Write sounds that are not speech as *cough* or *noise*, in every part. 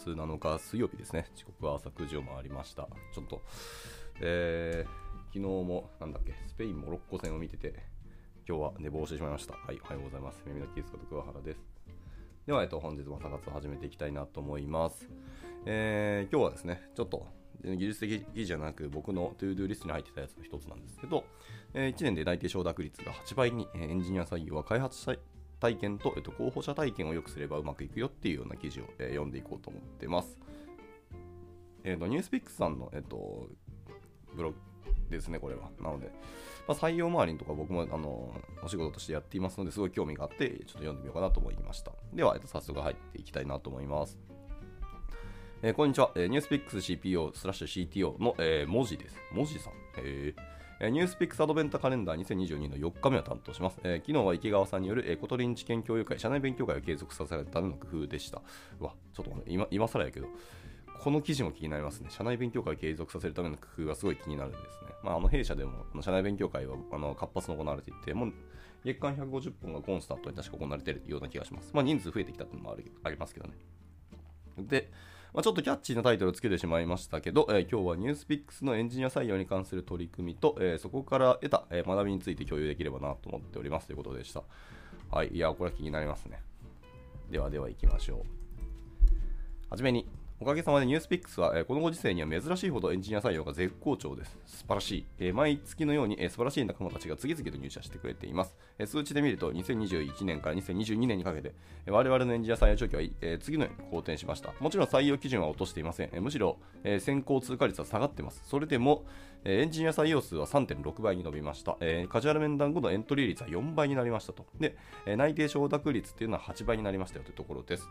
月7日水曜日ですね。時刻は朝9時を回りました。ちょっと、えー、昨日も、なんだっけ、スペイン、モロッコ戦を見てて、今日は寝坊してしまいました。はい、おはようございます。ゆめみのキースこと桑原です。では、えっと、本日も朝活を始めていきたいなと思います。えー、今日はですね、ちょっと、技術的じゃなく僕の to do リストに入ってたやつの一つなんですけど、えー1年で内定承諾率が8倍に、えーエンジニア採用は開発体験と、えっと、候補者体験を良くすればうまくいくよっていうような記事を、えー読んでいこうと思ってます。えっ、と、ニュースピックスさんの、えっ、と、ブログですね、これは。なので、まあ、採用周りとか僕もあのお仕事としてやっていますので、すごい興味があって、ちょっと読んでみようかなと思いました。では、えっと、早速入っていきたいなと思います。えーこんにちは、えー、ニュースピックス CPO スラッシュ CTO の、えー、文字です。文字さん。えーNewsPicks アドベントカレンダー2022の4日目を担当します。えー昨日は池川さんによる、えー Kotlin 知見共有会、社内勉強会を継続させるための工夫でした。うわ、ちょっと今今更やけど、この記事も気になりますね。社内勉強会を継続させるための工夫がすごい気になるんですね。まあ、あの弊社でも社内勉強会はあの活発に行われていて、もう月間150本がコンスタントに確か行われているような気がします。まあ、人数増えてきたっていうのもあるありますけどね。で、まあ、ちょっとキャッチーなタイトルをつけてしまいましたけど、えー今日は NewsPicks のエンジニア採用に関する取り組みと、えーそこから得た、え学びについて共有できればなと思っておりますということでした。はい、いや、これは気になりますね。ではでは行きましょう。はじめに、おかげさまでニュースピックスは、えこのご時世には珍しいほどエンジニア採用が絶好調です。素晴らしい。え毎月のように、え素晴らしい仲間たちが次々と入社してくれています。え数値で見ると、2021年から2022年にかけて、え我々のエンジニア採用状況は、え次のように好転しました。もちろん採用基準は落としていません。えむしろ、え先行通過率は下がっています。それでも、えエンジニア採用数は3.6倍に伸びました。えカジュアル面談後のエントリー率は4倍になりましたと。で、え内定承諾率っていうのは8倍になりましたよというところです。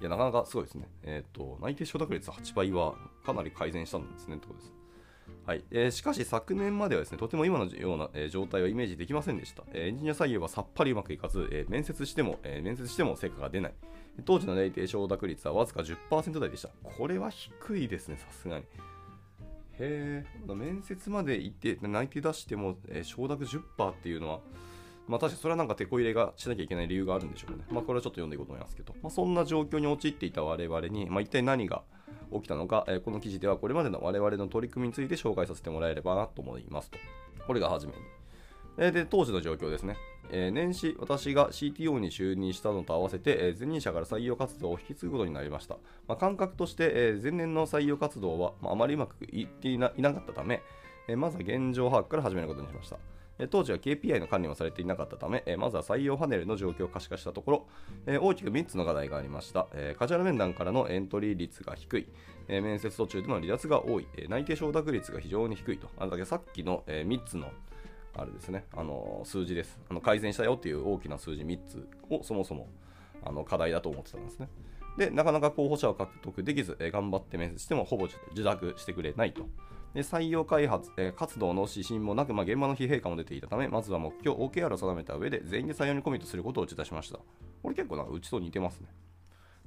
いや、なかなかすごいですね。えっ、と、内定承諾率8倍はかなり改善したんですね、ということです。はい。えーしかし昨年まではですねとても今のような、えー状態をイメージできませんでした、えエンジニア採用はさっぱりうまくいかず、え面接しても、え面接しても成果が出ない。当時の内定承諾率はわずか10%台でした。これは低いですねさすがに。へえ面接まで行って内定出しても、え承諾10%っていうのはまあ確かにそれはなんか手こ入れがしなきゃいけない理由があるんでしょうね。まあこれはちょっと読んでいこうと思いますけど、まあそんな状況に陥っていた我々に、まあ一体何が起きたのか、えーこの記事ではこれまでの我々の取り組みについて紹介させてもらえればなと思いますと。これが初めに。えーで、当時の状況ですね。えー年始、私が CTO に就任したのと合わせて、えー前任者から採用活動を引き継ぐことになりました。まあ、感覚として、えー前年の採用活動は、まあ、あまりうまくいっていなかったため、えまずは現状把握から始めることにしました。当時は KPI の管理もされていなかったため、まずは採用パネルの状況を可視化したところ、大きく3つの課題がありました、カジュアル面談からのエントリー率が低い、面接途中での離脱が多い、内定承諾率が非常に低いと。あのだけさっきの、3つのあれですね、あの数字ですあの。改善したよっていう大きな数字3つをそもそもあの課題だと思ってたんですね。で、なかなか候補者を獲得できず、頑張って面接してもほぼ受諾してくれないと。で採用開発、えー活動の指針もなく、まあ、現場の疲弊感も出ていたため、まずは目標 OKR を定めた上で全員で採用にコミットすることを打ち出しました。これ結構なんかうちと似てますね。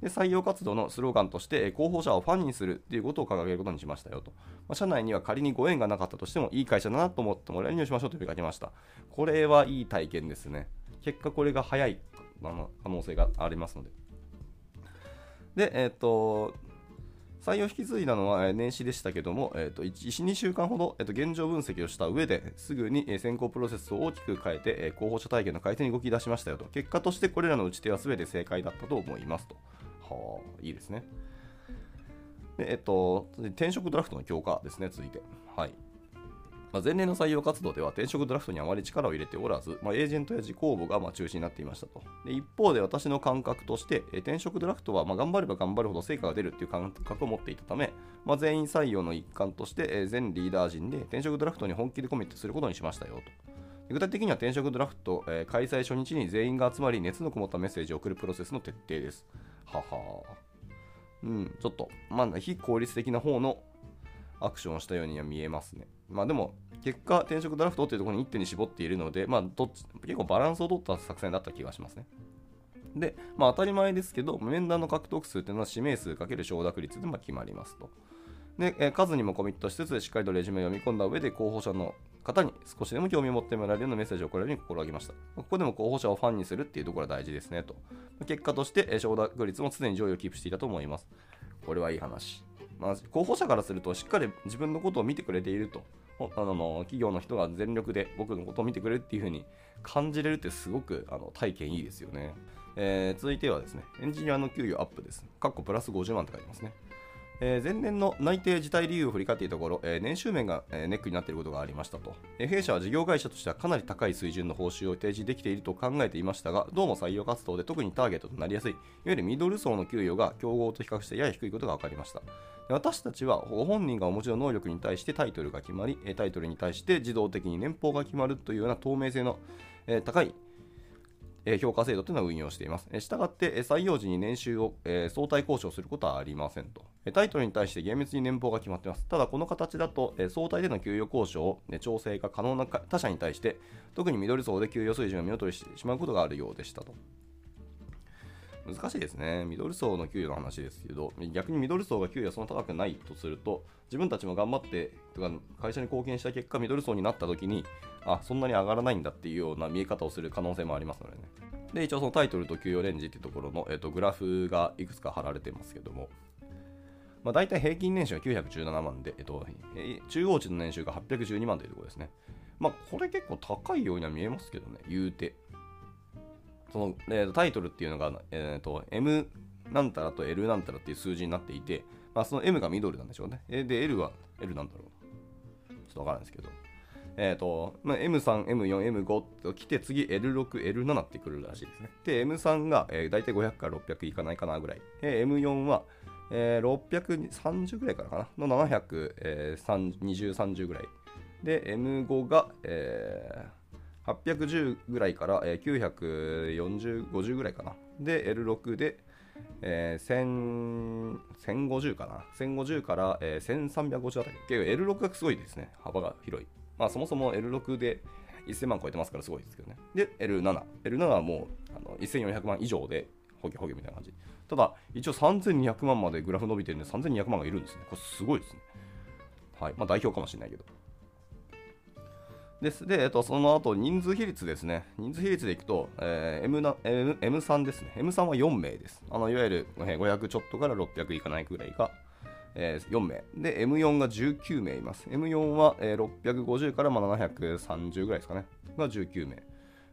で採用活動のスローガンとして、候補者をファンにするっていうことを掲げることにしましたよと。まあ、社内には仮にご縁がなかったとしても、いい会社だなと思ってもらえるようにしましょうと呼びかけました。これはいい体験ですね。結果、これが早い可能性がありますので。で、えっ、と、採用引き継いだのは年始でしたけども、えー、と1、2週間ほど、えーと現状分析をした上ですぐに選考プロセスを大きく変えて、え候補者体験の改善に動き出しましたよと。結果としてこれらの打ち手は全て正解だったと思いますと。はあ、いいですね。で、えっ、と、転職ドラフトの強化ですね、続いて。はい。まあ、前年の採用活動では転職ドラフトにあまり力を入れておらず、まあ、エージェントや自公募がま中心になっていましたと。で一方で私の感覚として、転職ドラフトはま頑張れば頑張るほど成果が出るという感覚を持っていたため、まあ、全員採用の一環として、全リーダー陣で転職ドラフトに本気でコミットすることにしましたよと。具体的には転職ドラフト、え開催初日に全員が集まり熱のこもったメッセージを送るプロセスの徹底です。ははうん、ちょっと、まあ、非効率的な方のアクションをしたようには見えますね。まあでも、結果、転職ドラフトっていうところに一手に絞っているので、まあどっち、結構バランスを取った作戦だった気がしますね。で、まあ当たり前ですけど、面談の獲得数っていうのは指名数かける承諾率でま決まりますと。で、え数にもコミットしつつ、しっかりとレジュメを読み込んだ上で、候補者の方に少しでも興味を持ってもらえるようなメッセージを送れるように心がけました。ここでも候補者をファンにするっていうところが大事ですねと。結果として、承諾率も常に上位をキープしていたと思います。これはいい話。まあ、候補者からすると、しっかり自分のことを見てくれていると。あの企業の人が全力で僕のことを見てくれるっていう風に感じれるってすごくあの体験いいですよね。えー、続いてはですね、エンジニアの給与アップです。かっこプラス50万って書いてますね。えー、前年の内定辞退理由を振り返っていたところ、えー、年収面が、えー、ネックになっていることがありましたと、え弊社は事業会社としてはかなり高い水準の報酬を提示できていると考えていましたが、どうも採用活動で特にターゲットとなりやすい、いわゆるミドル層の給与が競合と比較してやや低いことが分かりました。私たちはご本人がお持ちの能力に対してタイトルが決まり、タイトルに対して自動的に年俸が決まるというような透明性の高い評価制度というのは運用しています。したがって、採用時に年収を相対交渉することはありませんと。タイトルに対して厳密に年俸が決まっています。ただ、この形だと、相対での給与交渉を調整が可能な他社に対して、特にミドル層で給与水準を見劣りしてしまうことがあるようでしたと。難しいですね。ミドル層の給与の話ですけど、逆にミドル層が給与そんな高くないとすると、自分たちも頑張って、とか会社に貢献した結果、ミドル層になった時に、あ、そんなに上がらないんだっていうような見え方をする可能性もありますのでね。で、一応そのタイトルと給与レンジっていうところの、えー、とグラフがいくつか貼られてますけども、まあ、大体平均年収は917万で、えっと、中央値の年収が812万というところですね。まあ、これ結構高いようには見えますけどね、言うて。その、えー、タイトルっていうのが、えーと、M なんたらと L なんたらっていう数字になっていて、まあ、その M がミドルなんでしょうね。で、L は L なんだろう。ちょっとわからないですけど。えーとまあ、M3、M4、M5 と来て次 L6、L7 ってくるらしいですね。で、M3 が、えー、大体500から600いかないかなぐらい。えー、M4 は、えー、630ぐらいからかなの700、えー、20、30ぐらい。で、M5 が、えー、810ぐらいから、えー、940、50ぐらいかな。で、L6 で、えー、1050かな。1050から、えー、1350あたり。結構 L6 がすごいですね。幅が広い。まあそもそも L6 で1000万超えてますからすごいですけどね。で、L7。L7 はもうあの1400万以上でほげほげみたいな感じ。ただ、一応3200万までグラフ伸びてるんで3200万がいるんですね。これすごいですね。はい。まあ代表かもしれないけど。です。で、えっと、その後、人数比率ですね。人数比率でいくと、えー、M な M M3 ですね。M3 は4名です。あのいわゆる500ちょっとから600いかないくらいが、えー、4名。で、M4 が19名います。M4 は、えー、650からまあ730ぐらいですかね。が19名。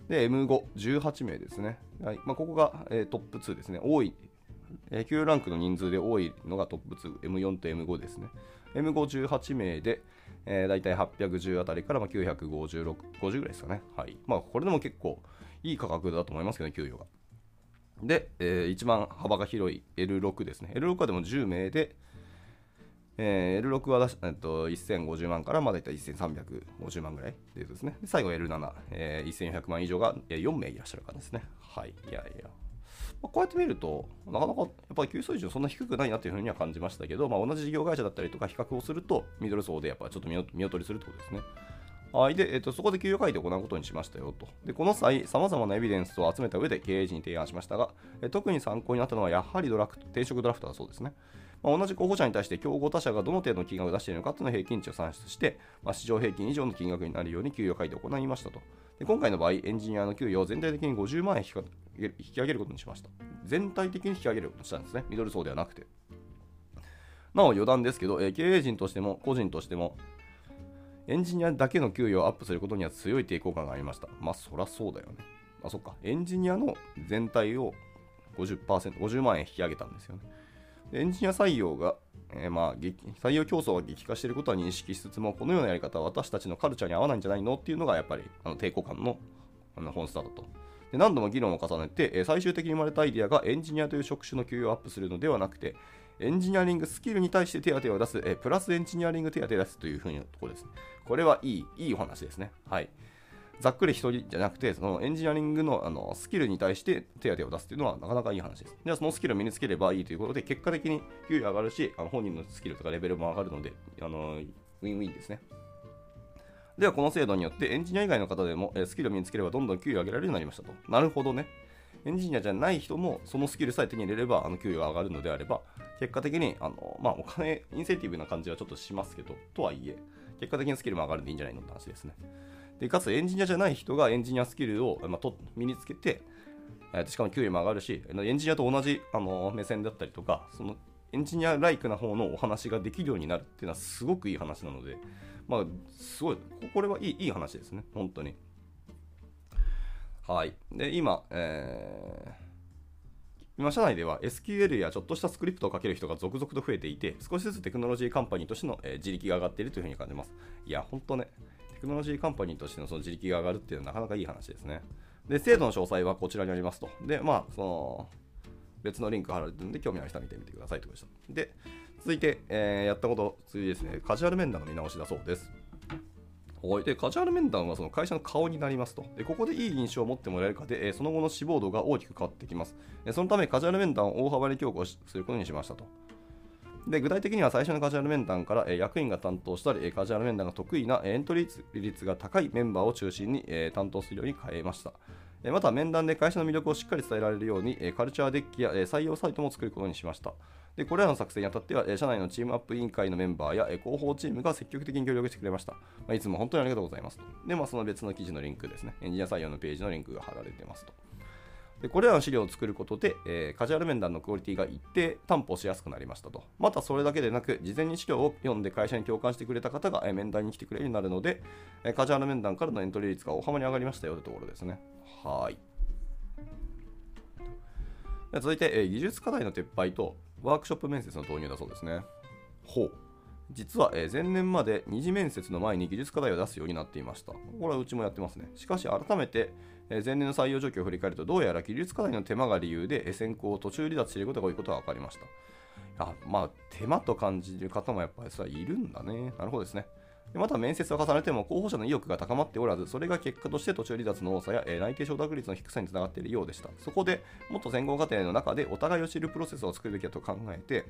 で、M5、18名ですね。はいまあ、ここが、えー、トップ2ですね。多い、えー、旧ランクの人数で多いのがトップ2、M4 と M5 ですね。M518 名で、えー、大体810あたりからま956、50ぐらいですかね。はい。まあ、これでも結構いい価格だと思いますけどね、給与が。で、えー、一番幅が広い L6 ですね。L6 はでも10名で、えー、L6 はえっと、1050万からまあ大体1350万ぐらいというですね。で最後 L7、えー、1400万以上が4名いらっしゃる感じですね。はい。いやいや。まあ、こうやって見ると、なかなかやっぱり給水準そんな低くないなというふうには感じましたけど、まあ、同じ事業会社だったりとか比較をすると、ミドル層でやっぱちょっと見劣りするってことですね。はい。で、えっと、そこで給与改定を行うことにしましたよと。で、この際、さまざまなエビデンスを集めた上で経営陣に提案しましたが、え特に参考になったのはやはりドラフト、転職ドラフトだそうですね。まあ、同じ候補者に対して競合他社がどの程度の金額を出しているのかというの平均値を算出して、まあ、市場平均以上の金額になるように給与改定を行いましたと。で今回の場合、エンジニアの給与を全体的に50万円引き上げることにしました。全体的に引き上げることにしたんですね。ミドル層ではなくて。なお余談ですけど、えー、経営陣としても個人としても、エンジニアだけの給与をアップすることには強い抵抗感がありました。まあ、そらそうだよね。あ、そっか。エンジニアの全体を50%、50万円引き上げたんですよね。エンジニア採用が、えー、まあ、採用競争が激化していることは認識しつつも、このようなやり方は私たちのカルチャーに合わないんじゃないのっていうのが、やっぱりあの抵抗感のあの本質だと。で何度も議論を重ねて、え、最終的に生まれたアイデアがエンジニアという職種の給与をアップするのではなくて、エンジニアリングスキルに対して手当を出す、え、プラスエンジニアリング手当を出すというふうなところですね。これはいい、いいお話ですね。はい。ざっくり1人じゃなくて、そのエンジニアリングのあのスキルに対して手当を出すというのはなかなかいい話です。では、そのスキルを身につければいいということで、結果的に給与上がるし、あの本人のスキルとかレベルも上がるので、あのウィンウィンですね。では、この制度によってエンジニア以外の方でもスキルを身につければどんどん給与上げられるようになりましたと。なるほどね。エンジニアじゃない人もそのスキルさえ手に入れればあの給与が上がるのであれば結果的にあの、まあ、お金インセンティブな感じはちょっとしますけどとはいえ結果的にスキルも上がるんでいいんじゃないのって話ですねでかつエンジニアじゃない人がエンジニアスキルを、まあ、と身につけてえしかも給与も上がるしエンジニアと同じあの目線だったりとかそのエンジニアライクな方のお話ができるようになるっていうのはすごくいい話なので、まあ、すごい、これはいいいい話ですね、本当に。はい。で、今、えー今、社内では SQL やちょっとしたスクリプトを書ける人が続々と増えていて、少しずつテクノロジーカンパニーとしての、え自力が上がっているというふうに感じます。いや、本当ね、クノロジーカンパニーとしてのその自力が上がるっていうのはなかなかいい話ですね。で、制度の詳細はこちらにありますと。で、まあ、その、別のリンク貼られてるんで、興味ある人は見てみてくださいということでした。で、続いて、えー、やったこと、次ですね、カジュアル面談の見直しだそうです。はい、でカジュアル面談はその会社の顔になりますとでここでいい印象を持ってもらえるかで、えその後の志望度が大きく変わってきますそのためカジュアル面談を大幅に強化することにしましたとで具体的には最初のカジュアル面談から、え役員が担当したり、えカジュアル面談が得意なエントリー率が高いメンバーを中心に、え担当するように変えました。また面談で会社の魅力をしっかり伝えられるように、カルチャーデッキや採用サイトも作ることにしました。でこれらの作成にあたっては、社内のチームアップ委員会のメンバーや広報チームが積極的に協力してくれました。ま、いつも本当にありがとうございますと。で、まあ、その別の記事のリンクですね、エンジニア採用のページのリンクが貼られてますと。でこれらの資料を作ることで、えー、カジュアル面談のクオリティが一定担保しやすくなりましたと。またそれだけでなく、事前に資料を読んで会社に共感してくれた方が、えー、面談に来てくれるようになるので、えー、カジュアル面談からのエントリー率が大幅に上がりましたよというところですね。はい。続いて、えー、技術課題の撤廃とワークショップ面接の導入だそうですね。ほう。実は、前年まで二次面接の前に技術課題を出すようになっていました。これはうちもやってますね。しかし改めて、前年の採用状況を振り返ると、どうやら技術課題の手間が理由で、選考を途中離脱していることが多いことが分かりました。あまあ、手間と感じる方もやっぱりそれはいるんだね。なるほどですね。また面接を重ねても候補者の意欲が高まっておらず、それが結果として途中離脱の多さや、え、内定承諾率の低さにつながっているようでした。そこでもっと選考過程の中でお互いを知るプロセスを作るべきだと考えて、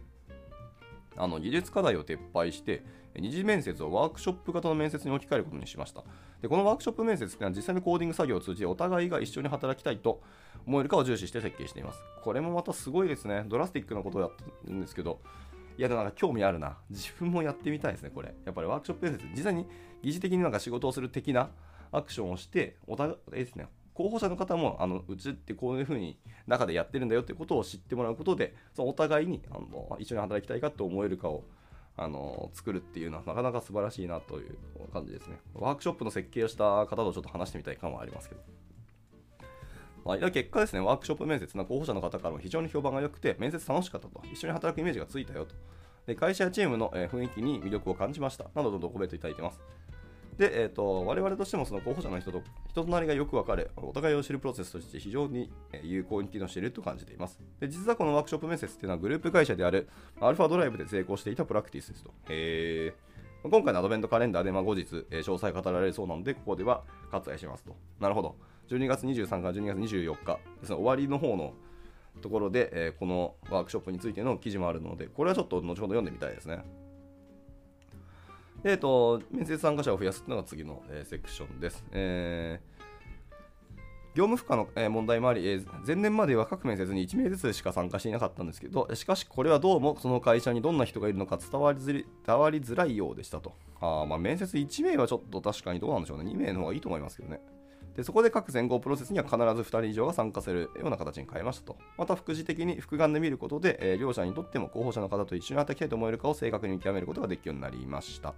あの技術課題を撤廃して、二次面接をワークショップ型の面接に置き換えることにしました。でこのワークショップ面接というのは実際のコーディング作業を通じてお互いが一緒に働きたいと思えるかを重視して設計しています。これもまたすごいですね。ドラスティックなことをやってるんですけど、いや、でもなんか興味あるな。自分もやってみたいですね、これ。やっぱりワークショップ面接、実際に疑似的になんか仕事をする的なアクションをして、お互いですね、候補者の方もあのうちってこういうふうに中でやってるんだよってことを知ってもらうことでそのお互いにあの一緒に働きたいかと思えるかをあの作るっていうのはなかなか素晴らしいなという感じですね。ワークショップの設計をした方とちょっと話してみたい感はありますけど。まあ、結果ですね、ワークショップ面接の候補者の方からも非常に評判が良くて、面接楽しかったと、一緒に働くイメージがついたよと。で会社やチームの雰囲気に魅力を感じました。などとコメントいただいてます。で、えーと、我々としてもその候補者の人と人となりがよく分かれ、お互いを知るプロセスとして非常に有効に機能していると感じています。で実はこのワークショップ面接っていうのはグループ会社であるアルファドライブで成功していたプラクティスですと。へ今回のアドベントカレンダーで、ま、後日、え、詳細語られそうなので、ここでは割愛しますと。なるほど。12月23から12月24日ですね、終わりの方のところで、えー、このワークショップについての記事もあるので、これはちょっと後ほど読んでみたいですね。えっ、ー、と、面接参加者を増やすというのが次の、えー、セクションです。えー業務負荷の、え問題もあり、え前年までは各面接に1名ずつしか参加していなかったんですけど、しかしこれはどうもその会社にどんな人がいるのか伝わりづ伝わりづらいようでしたと。あまあ面接1名はちょっと確かにどうなんでしょうね。2名の方がいいと思いますけどね。でそこで各選考プロセスには必ず2人以上が参加するような形に変えましたと。また副次的に複眼で見ることで、えー、両者にとっても候補者の方と一緒に働きたいと思えるかを正確に見極めることができるようになりました。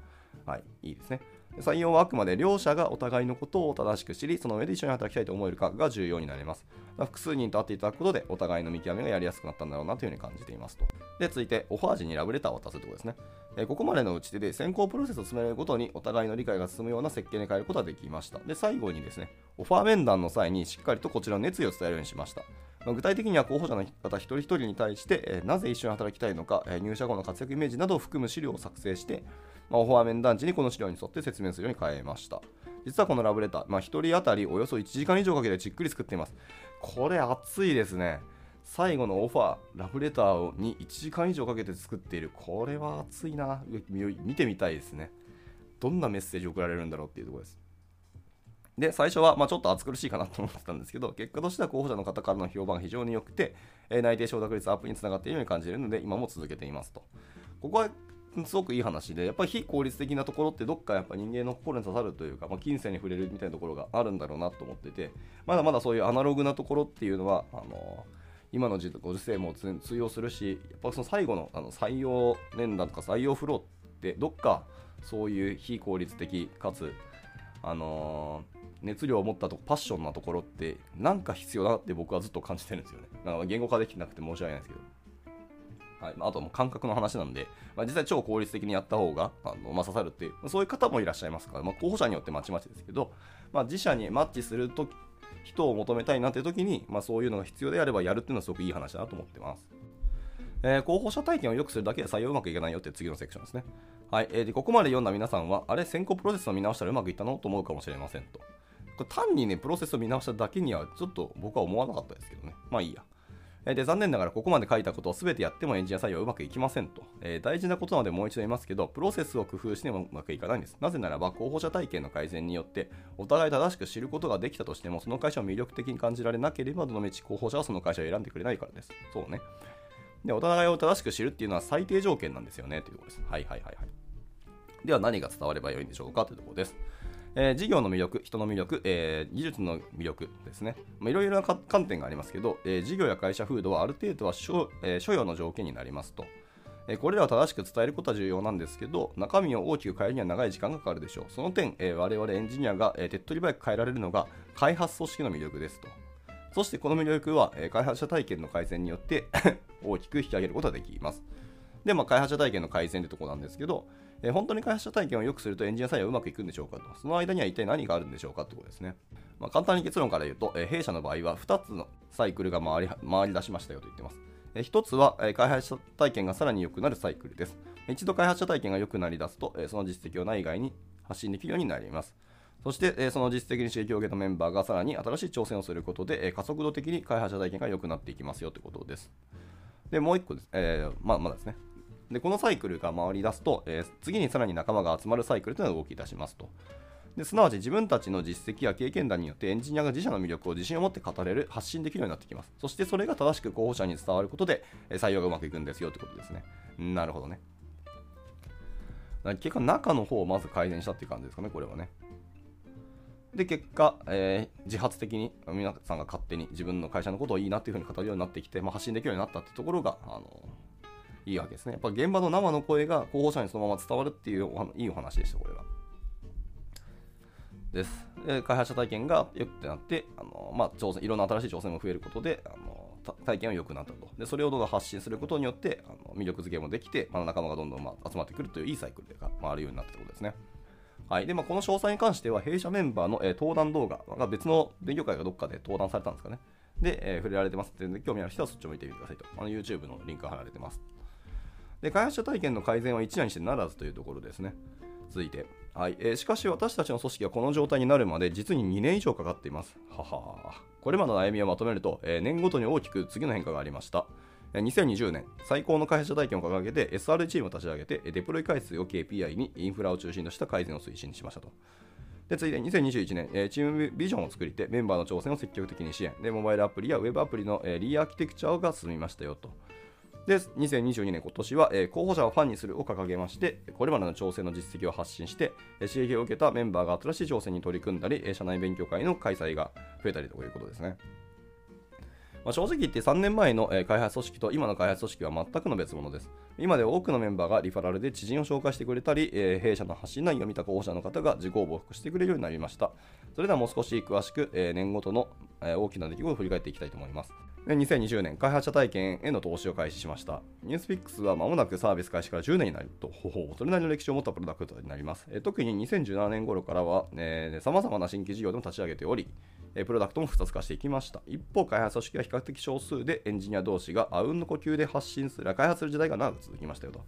はい、いいですね。採用はあくまで両者がお互いのことを正しく知り、その上で一緒に働きたいと思えるかが重要になります。複数人と会っていただくことで、お互いの見極めがやりやすくなったんだろうなというふうに感じていますと。で、続いて、オファー時にラブレターを渡すということですね。えここまでの打ち手で選考プロセスを進めるごとにお互いの理解が進むような設計に変えることができました。で、最後にですね、オファー面談の際にしっかりとこちらの熱意を伝えるようにしました。ま具体的には候補者の方一人一人に対して、えなぜ一緒に働きたいのか、え入社後の活躍イメージなどを含む資料を作成して、まあ、オファー面談時にこの資料に沿って説明するように変えました。実はこのラブレター、まあ、1人当たりおよそ1時間以上かけてじっくり作っています。これ熱いですね。最後のオファー、ラブレターに1時間以上かけて作っている。これは熱いな。見てみたいですね。どんなメッセージ送られるんだろうっていうところです。で、最初はまあちょっと暑苦しいかなと思ってたんですけど、結果としては候補者の方からの評判が非常に良くて、えー、内定承諾率アップにつながっているように感じるので、今も続けていますと。ここはすごくいい話で、やっぱり非効率的なところってどっかやっぱ人間の心に刺さるというか、まあ、金銭に触れるみたいなところがあるんだろうなと思ってて、まだまだそういうアナログなところっていうのは、あの今のご時世も通用するし、やっぱその最後のあの採用年段とか採用フローってどっかそういう非効率的かつ、あのー熱量を持ったとパッションなところってなんか必要だなって僕はずっと感じてるんですよね。だか言語化できてなくて申し訳ないですけど。はい、あともう感覚の話なんで、まあ、実際超効率的にやった方があの、まあ、刺さるっていう、そういう方もいらっしゃいますから、まあ、候補者によってまちまちですけど、まあ、自社にマッチすると人を求めたいなっていう時に、まあ、そういうのが必要であればやるっていうのはすごくいい話だなと思ってます。えー、候補者体験を良くするだけで採用うまくいかないよって次のセクションですね。はい、えー、でここまで読んだ皆さんは、あれ、選考プロセスを見直したらうまくいったのと思うかもしれませんと。これ単にね、プロセスを見直しただけにはちょっと僕は思わなかったですけどね。まあいいや。で残念ながらここまで書いたことを全てやってもエンジニア採用はうまくいきませんと、えー、大事なことなのでもう一度言いますけど、プロセスを工夫してもうまくいかないんです。なぜならば候補者体験の改善によってお互い正しく知ることができたとしても、その会社を魅力的に感じられなければ、どのみち候補者はその会社を選んでくれないからです。そうね。で、お互いを正しく知るっていうのは最低条件なんですよねというころです。はいはいはいはい。では何が伝わればよいんでしょうか？というところです。えー、事業の魅力、人の魅力、えー、技術の魅力ですね。いろいろな観点がありますけど、えー、事業や会社風土はある程度は所,、え、所要の条件になりますと。えこれらを正しく伝えることは重要なんですけど、中身を大きく変えるには長い時間がかかるでしょう。その点、え我々エンジニアが、え手っ取り早く変えられるのが開発組織の魅力ですと。そしてこの魅力は、え開発者体験の改善によって *laughs* 大きく引き上げることができます。で、まあ、開発者体験の改善というところなんですけど、えー、本当に開発者体験を良くするとエンジニア採用うまくいくんでしょうかと。その間には一体何があるんでしょうかということですね。まあ、簡単に結論から言うと、えー、弊社の場合は2つのサイクルが回り回り出しましたよと言ってます。えー、1つは、え、開発者体験がさらに良くなるサイクルです。一度開発者体験が良くなりだすと、え、その実績を内外に発信できるようになります。そして、えその実績に刺激を受けたメンバーがさらに新しい挑戦をすることで、え加速度的に開発者体験が良くなっていきますよということです。で、もう1個です。えー、まあ、まだですね。でこのサイクルが回り出すと、えー、次にさらに仲間が集まるサイクルというのが動き出しますと。ですなわち自分たちの実績や経験談によってエンジニアが自社の魅力を自信を持って語れる、発信できるようになってきます。そしてそれが正しく候補者に伝わることで採用がうまくいくんですよということですね。なるほどね。結果、中の方をまず改善したっていう感じですかね、これはね。で、結果、えー、自発的に皆さんが勝手に自分の会社のことをいいなっていうふうに語るようになってきて、まあ、発信できるようになったってところが、あのいいわけですね。やっぱ現場の生の声が候補者にそのまま伝わるっていういいお話でした、これは。です。で開発者体験が良くなって、あのまあ、挑戦いろんな新しい挑戦も増えることで、あの体験は良くなったと。で、それをどんどん発信することによって、あの魅力づけもできて、まあ、仲間がどんどん、まあ、集まってくるといういいサイクルが回るようになったということですね。はい。で、まあ、この詳細に関しては、弊社メンバーの、えー、登壇動画が別の勉強会がどっかで登壇されたんですかね。で、えー、触れられてますっていうので、興味ある人はそっちを見てみてくださいと。あの YouTube のリンクが貼られてます。で開発者体験の改善は一夜にしてならずというところですね。続いて、はいえー、しかし私たちの組織がこの状態になるまで実に2年以上かかっています。ははこれまでの悩みをまとめると、えー、年ごとに大きく次の変化がありました。2020年、最高の開発者体験を掲げて SR チームを立ち上げて、デプロイ回数を KPI にインフラを中心とした改善を推進しましたと。で続いて2021年、チームビジョンを作りてメンバーの挑戦を積極的に支援。で、モバイルアプリやウェブアプリのリーアーキテクチャが進みましたよと。で、2022年今年は、えー、候補者をファンにするを掲げまして、これまでの挑戦の実績を発信してえ、刺激を受けたメンバーが新しい挑戦に取り組んだりえ、社内勉強会の開催が増えたりということですね。まあ、正直言って3年前の開発組織と今の開発組織は全くの別物です。今では多くのメンバーがリファラルで知人を紹介してくれたり、え、弊社の発信内容を見た候補者の方が自己応募してくれるようになりました。それではもう少し詳しく、え、年ごとの、え、大きな出来事を振り返っていきたいと思います。2020年、開発者体験への投資を開始しました。ニュースピックスは間もなくサービス開始から10年になると、ほほそれなりの歴史を持ったプロダクトになります。え特に2017年頃からは、さまざまな新規事業でも立ち上げており、プロダクトも複雑化していきました。一方、開発組織は比較的少数でエンジニア同士があうんの呼吸で発信する、開発する時代が長く続きましたよと。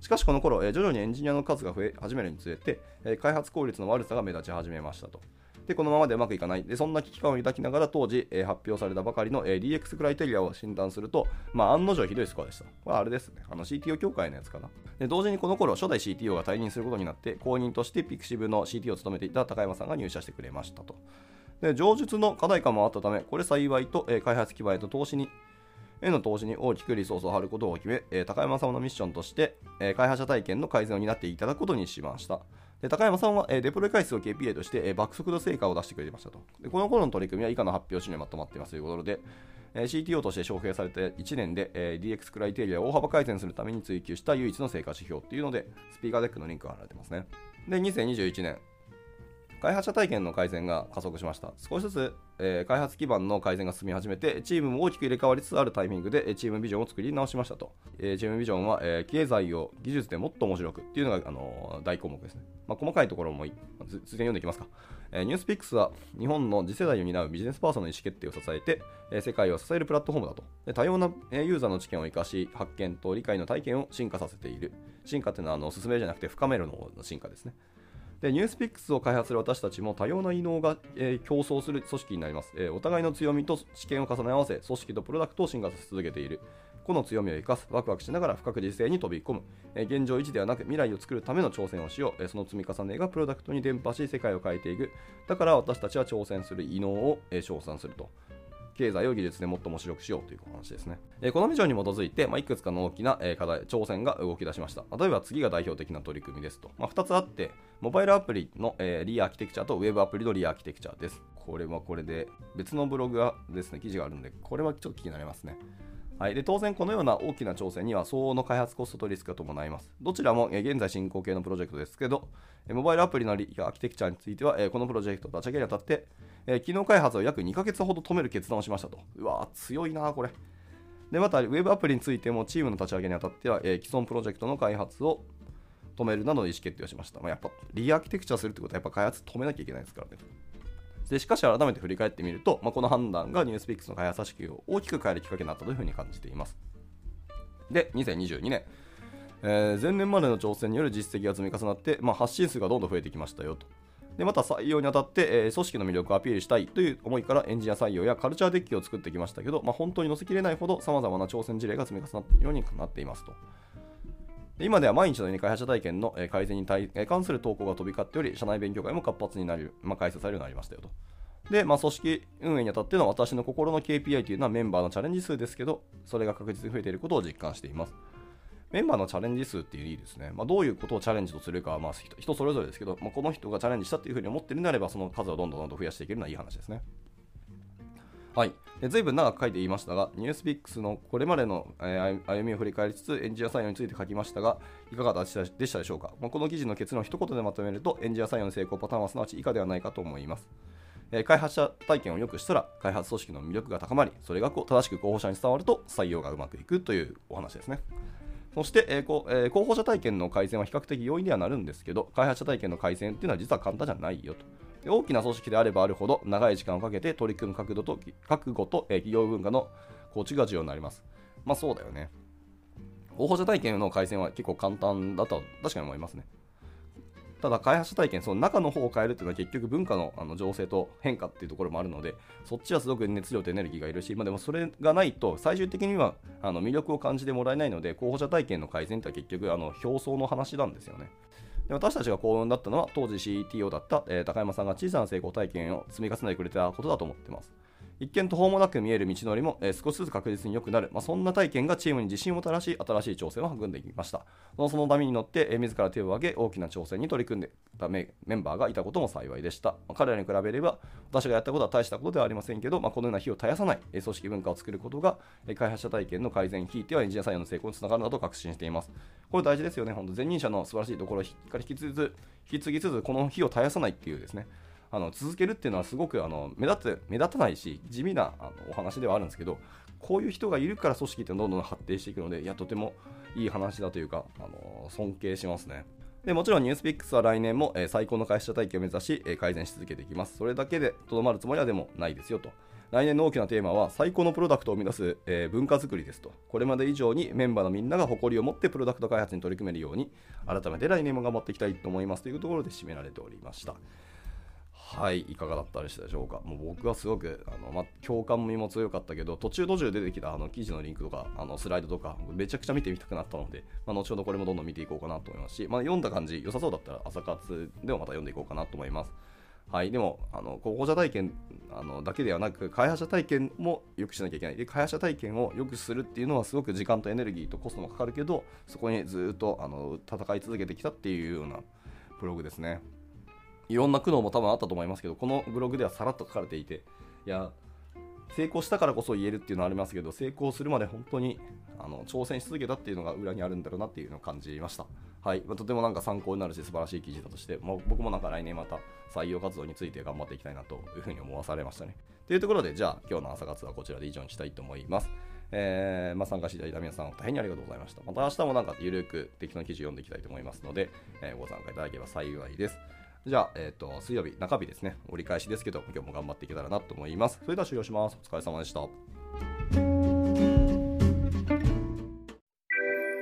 しかしこの頃、え徐々にエンジニアの数が増え始めるにつれて、え開発効率の悪さが目立ち始めましたと。で、このままでうまくいかない。で、そんな危機感を抱きながら当時、えー、発表されたばかりの、えー、DX クライテリアを診断すると、まあ、案の定ひどいスコアでした。これあれですね。あの CTO 協会のやつかな。で、同時にこの頃、初代 CTO が退任することになって、後任としてピクシブの CTO を務めていた高山さんが入社してくれましたと。で、上述の課題感もあったため、これ幸いと、えー、開発基盤へと投資にへの投資に大きくリソースを張ることを決め、えー、高山様のミッションとして、えー、開発者体験の改善を担っていただくことにしました。で高山さんは、えー、デプロイ回数を KPI として、えー、爆速度成果を出してくれましたと。でこの頃の取り組みは以下の発表資にまとまっていますということで、えー、CTO として招聘されて1年で、えー、DX クライテリアを大幅改善するために追求した唯一の成果指標っていうので、スピーカーデックのリンクが貼られてますね。で、2021年、開発者体験の改善が加速しました。少しずつ、えー、開発基盤の改善が進み始めて、チームも大きく入れ替わりつつあるタイミングで、チームビジョンを作り直しましたと。えー、チームビジョンは、えー、経済を技術でもっと面白くっていうのが、あの大項目ですね。まあ、細かいところもいい。つつ読んでいきますか。えー、ニュースピックスは日本の次世代を担うビジネスパーソンの意思決定を支えて、えー、世界を支えるプラットフォームだと。で多様なユーザーの知見を生かし、発見と理解の体験を進化させている。進化っていうのはあの進めるじゃなくて深めるの進化ですね。でニュースピックスを開発する私たちも多様な異能が、えー、競争する組織になります、えー、お互いの強みと知見を重ね合わせ、組織とプロダクトを進化させ続けている。個の強みを生かす、ワクワクしながら不確実性に飛び込む、えー、現状維持ではなく未来を作るための挑戦をしよう、え、その積み重ねがプロダクトに伝播し、世界を変えていく。だから私たちは挑戦する異能を、えー、称賛すると。経済を技術でもっと面白くしようという話ですね。えこのビジョンに基づいて、まあ、いくつかの大きな、え課題、挑戦が動き出しました。例えば次が代表的な取り組みですと。まあ、2つあって、モバイルアプリの、えリアーキテクチャとウェブアプリのリアーキテクチャです。これはこれで別のブログがですね、記事があるんで、これはちょっと気になりますね。はい、で当然、このような大きな挑戦には相応の開発コストとリスクが伴います。どちらも現在進行形のプロジェクトですけど、モバイルアプリのリアーキテクチャについては、このプロジェクトを立ち上げにあたって、えー、機能開発を約2ヶ月ほど止める決断をしましたと。うわ強いな、これ。で、また、ウェブアプリについてもチームの立ち上げにあたっては、えー、既存プロジェクトの開発を止めるなどの意思決定をしました。まあ、やっぱ、リアーキテクチャするってことは、やっぱ開発止めなきゃいけないですからね。でしかし改めて振り返ってみると、まあ、この判断がニュースピックスの開発組織を大きく変えるきっかけになったというふうに感じています。で、2022年、えー、前年までの挑戦による実績が積み重なって、まあ、発信数がどんどん増えてきましたよと。でまた採用にあたって、えー、組織の魅力をアピールしたいという思いからエンジニア採用やカルチャーデッキを作ってきましたけど、まあ、本当に載せきれないほど様々な挑戦事例が積み重なっているようになっていますと。今では毎日のように開発者体験の改善に対関する投稿が飛び交っており、社内勉強会も活発になる、まあ、開催されるようになりましたよと。で、まあ、組織運営にあたっての私の心の KPI というのはメンバーのチャレンジ数ですけど、それが確実に増えていることを実感しています。メンバーのチャレンジ数っていういいですね。まあ、どういうことをチャレンジとするかは、まあ、人それぞれですけど、まあ、この人がチャレンジしたっていうふうに思ってるんであれば、その数をどんどんどんどん増やしていけるのはいい話ですね。はい。ずいぶん長く書いていましたが、ニュースピックスのこれまでの、えー、歩みを振り返りつつ、エンジニア採用について書きましたが、いかがでしたでしょうか、まあ、この記事の結論を一言でまとめると、エンジニア採用の成功パターンはすなわち以下ではないかと思います。えー、開発者体験を良くしたら、開発組織の魅力が高まり、それが正しく候補者に伝わると採用がうまくいくというお話ですね。そして、えーこえー、候補者体験の改善は比較的容易にはなるんですけど、開発者体験の改善っていうのは実は簡単じゃないよと。で大きな組織であればあるほど、長い時間をかけて取り組む角度と覚悟と、えー、企業文化の構築が重要になります。まあそうだよね。候補者体験の改善は結構簡単だと確かに思いますね。ただ開発者体験、その中の方を変えるっていうのは結局文化のあの情勢と変化っていうところもあるので、そっちはすごく熱量とエネルギーがいるし、まあ、でもそれがないと最終的にはあの魅力を感じてもらえないので、候補者体験の改善っては結局あの表層の話なんですよね。で私たちが幸運だったのは当時 CTO だった、えー、高山さんが小さな成功体験を積み重ねてくれたことだと思ってます。一見途方もなく見える道のりも、えー、少しずつ確実に良くなる、まあ、そんな体験がチームに自信をもたらし、新しい挑戦を育んでいきました。その波に乗って、えー、自ら手を挙げ、大きな挑戦に取り組んでたメンバーがいたことも幸いでした。まあ、彼らに比べれば、私がやったことは大したことではありませんけど、まあ、このような火を絶やさない、えー、組織文化を作ることが、えー、開発者体験の改善にひいてはエンジニア採用の成功につながるなと確信しています。これ大事ですよね、本当、前任者の素晴らしいところを引き継ぐ引き継ぎつつ、この火を絶やさないっていうですね。あの続けるっていうのはすごくあの目立つ目立たないし地味なあのお話ではあるんですけどこういう人がいるから組織ってどんどん発展していくのでいやとてもいい話だというかあの尊敬しますね。でもちろんニュースピックスは来年も、え、最高の会社体験を目指し、え、改善し続けていきます。それだけでとどまるつもりはでもないですよと。来年の大きなテーマは最高のプロダクトを生み出す、え、文化づくりですと。これまで以上にメンバーのみんなが誇りを持ってプロダクト開発に取り組めるように改めて来年も頑張っていきたいと思いますというところで締められておりました。はいいかがだったでしたでしょうか？もう僕はすごくあの、ま、共感も強かったけど途中途中出てきたあの記事のリンクとかあのスライドとかめちゃくちゃ見てみたくなったので、ま、後ほどこれもどんどん見ていこうかなと思いますし、ま、読んだ感じ良さそうだったら朝活でもまた読んでいこうかなと思います。はい、でもあの候補者体験あのだけではなく開発者体験も良くしなきゃいけない。で開発者体験を良くするっていうのはすごく時間とエネルギーとコストもかかるけどそこにずっとあの戦い続けてきたっていうようなブログですね。いろんな苦悩も多分あったと思いますけどこのブログではさらっと書かれていていや成功したからこそ言えるっていうのはありますけど成功するまで本当にあの挑戦し続けたっていうのが裏にあるんだろうなっていうのを感じましたはい、まあ、とてもなんか参考になるし素晴らしい記事だとして、まあ、僕もなんか来年また採用活動について頑張っていきたいなというふうに思わされましたねというところでじゃあ今日の朝活はこちらで以上にしたいと思いますえーまあ、参加していただいた皆さん、大変にありがとうございました。また明日もなんかゆるく適当な記事を読んでいきたいと思いますので、えー、ご参加いただければ幸いです。じゃあ、えっ、ー、と、水曜日、中日ですね。折り返しですけど、今日も頑張っていけたらなと思います。それでは終了します。お疲れ様でした。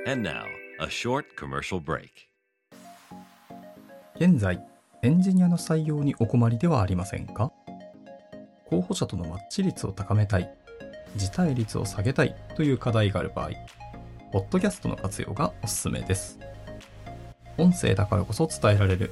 Now, 現在、エンジニアの採用にお困りではありませんか？候補者とのマッチ率を高めたい、辞退率を下げたいという課題がある場合、ポッドキャストの活用がおすすめです。音声だからこそ伝えられる